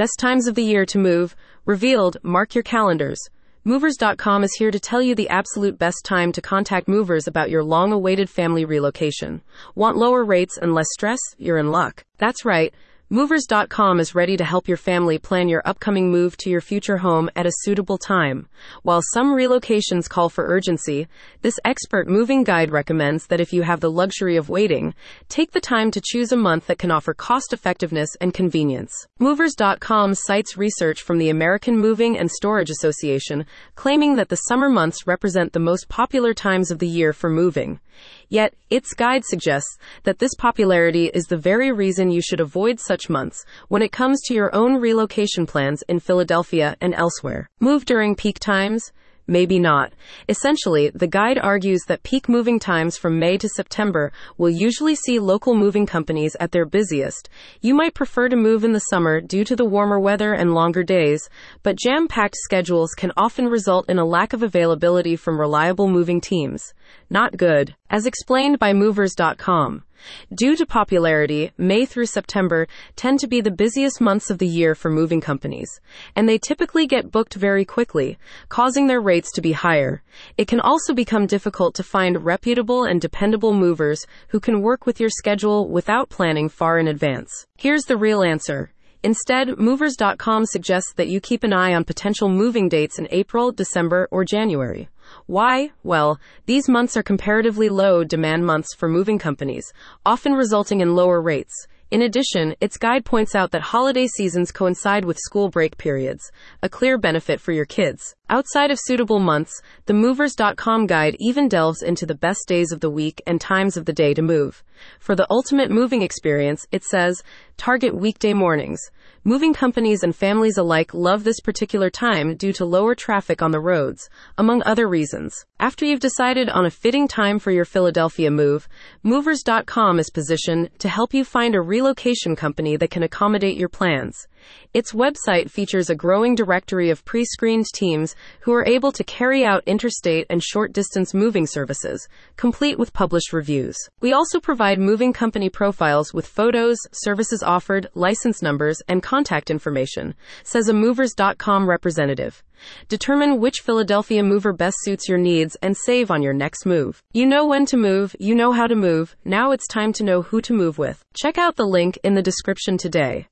Best times of the year to move. Revealed. Mark your calendars. Movers.com is here to tell you the absolute best time to contact movers about your long awaited family relocation. Want lower rates and less stress? You're in luck. That's right. Movers.com is ready to help your family plan your upcoming move to your future home at a suitable time. While some relocations call for urgency, this expert moving guide recommends that if you have the luxury of waiting, take the time to choose a month that can offer cost effectiveness and convenience. Movers.com cites research from the American Moving and Storage Association claiming that the summer months represent the most popular times of the year for moving. Yet, its guide suggests that this popularity is the very reason you should avoid such months when it comes to your own relocation plans in Philadelphia and elsewhere. Move during peak times? Maybe not. Essentially, the guide argues that peak moving times from May to September will usually see local moving companies at their busiest. You might prefer to move in the summer due to the warmer weather and longer days, but jam packed schedules can often result in a lack of availability from reliable moving teams. Not good. As explained by Movers.com, Due to popularity, May through September tend to be the busiest months of the year for moving companies, and they typically get booked very quickly, causing their rates to be higher. It can also become difficult to find reputable and dependable movers who can work with your schedule without planning far in advance. Here's the real answer. Instead, Movers.com suggests that you keep an eye on potential moving dates in April, December, or January. Why? Well, these months are comparatively low demand months for moving companies, often resulting in lower rates. In addition, its guide points out that holiday seasons coincide with school break periods, a clear benefit for your kids. Outside of suitable months, the Movers.com guide even delves into the best days of the week and times of the day to move. For the ultimate moving experience, it says, target weekday mornings. Moving companies and families alike love this particular time due to lower traffic on the roads, among other reasons. After you've decided on a fitting time for your Philadelphia move, Movers.com is positioned to help you find a relocation company that can accommodate your plans. Its website features a growing directory of pre screened teams who are able to carry out interstate and short distance moving services, complete with published reviews. We also provide moving company profiles with photos, services offered, license numbers, and contact information, says a Movers.com representative. Determine which Philadelphia mover best suits your needs and save on your next move. You know when to move, you know how to move. Now it's time to know who to move with. Check out the link in the description today.